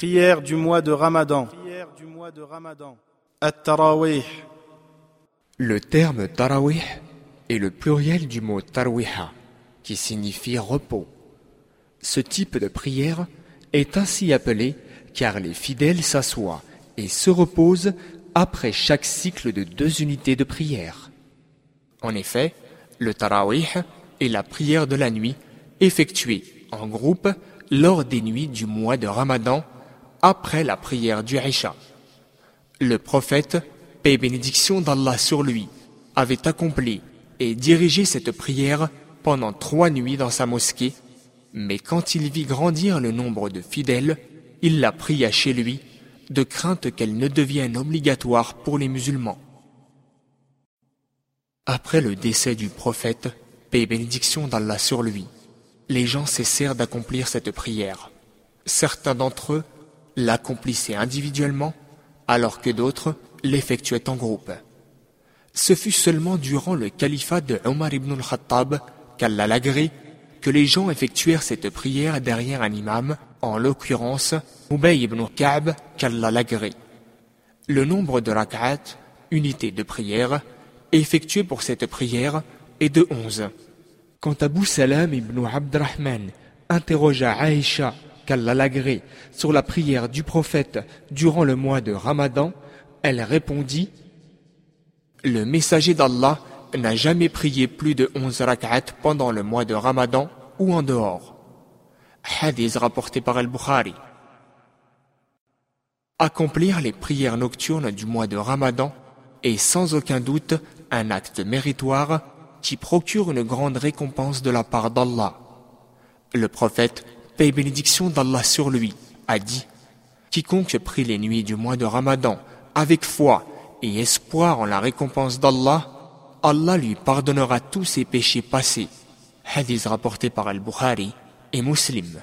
Prière du mois de Ramadan. At-Tarawih. Le terme tarawih est le pluriel du mot tarwiha, qui signifie repos. Ce type de prière est ainsi appelé car les fidèles s'assoient et se reposent après chaque cycle de deux unités de prière. En effet, le tarawih est la prière de la nuit effectuée en groupe lors des nuits du mois de Ramadan après la prière du Aïcha. Le prophète, paix et bénédiction d'Allah sur lui, avait accompli et dirigé cette prière pendant trois nuits dans sa mosquée, mais quand il vit grandir le nombre de fidèles, il la pria chez lui, de crainte qu'elle ne devienne obligatoire pour les musulmans. Après le décès du prophète, paix et bénédiction d'Allah sur lui, les gens cessèrent d'accomplir cette prière. Certains d'entre eux l'accomplissaient individuellement, alors que d'autres l'effectuaient en groupe. Ce fut seulement durant le califat de Omar ibn al-Khattab, qu'Allah l'agré, que les gens effectuèrent cette prière derrière un imam, en l'occurrence Ubay ibn Ka'b, qu'Allah l'agré. Le nombre de rak'at, unités de prière, effectuées pour cette prière est de onze. Quand Abu Salam ibn Abdrahman interrogea Aïcha sur la prière du prophète durant le mois de Ramadan, elle répondit Le messager d'Allah n'a jamais prié plus de onze rak'at pendant le mois de Ramadan ou en dehors. Hadith rapporté par Al-Bukhari. Accomplir les prières nocturnes du mois de Ramadan est sans aucun doute un acte méritoire qui procure une grande récompense de la part d'Allah. Le prophète paix et bénédiction d'Allah sur lui, a dit Quiconque prie les nuits du mois de Ramadan avec foi et espoir en la récompense d'Allah, Allah lui pardonnera tous ses péchés passés. Hadith rapporté par Al-Bukhari et Muslim.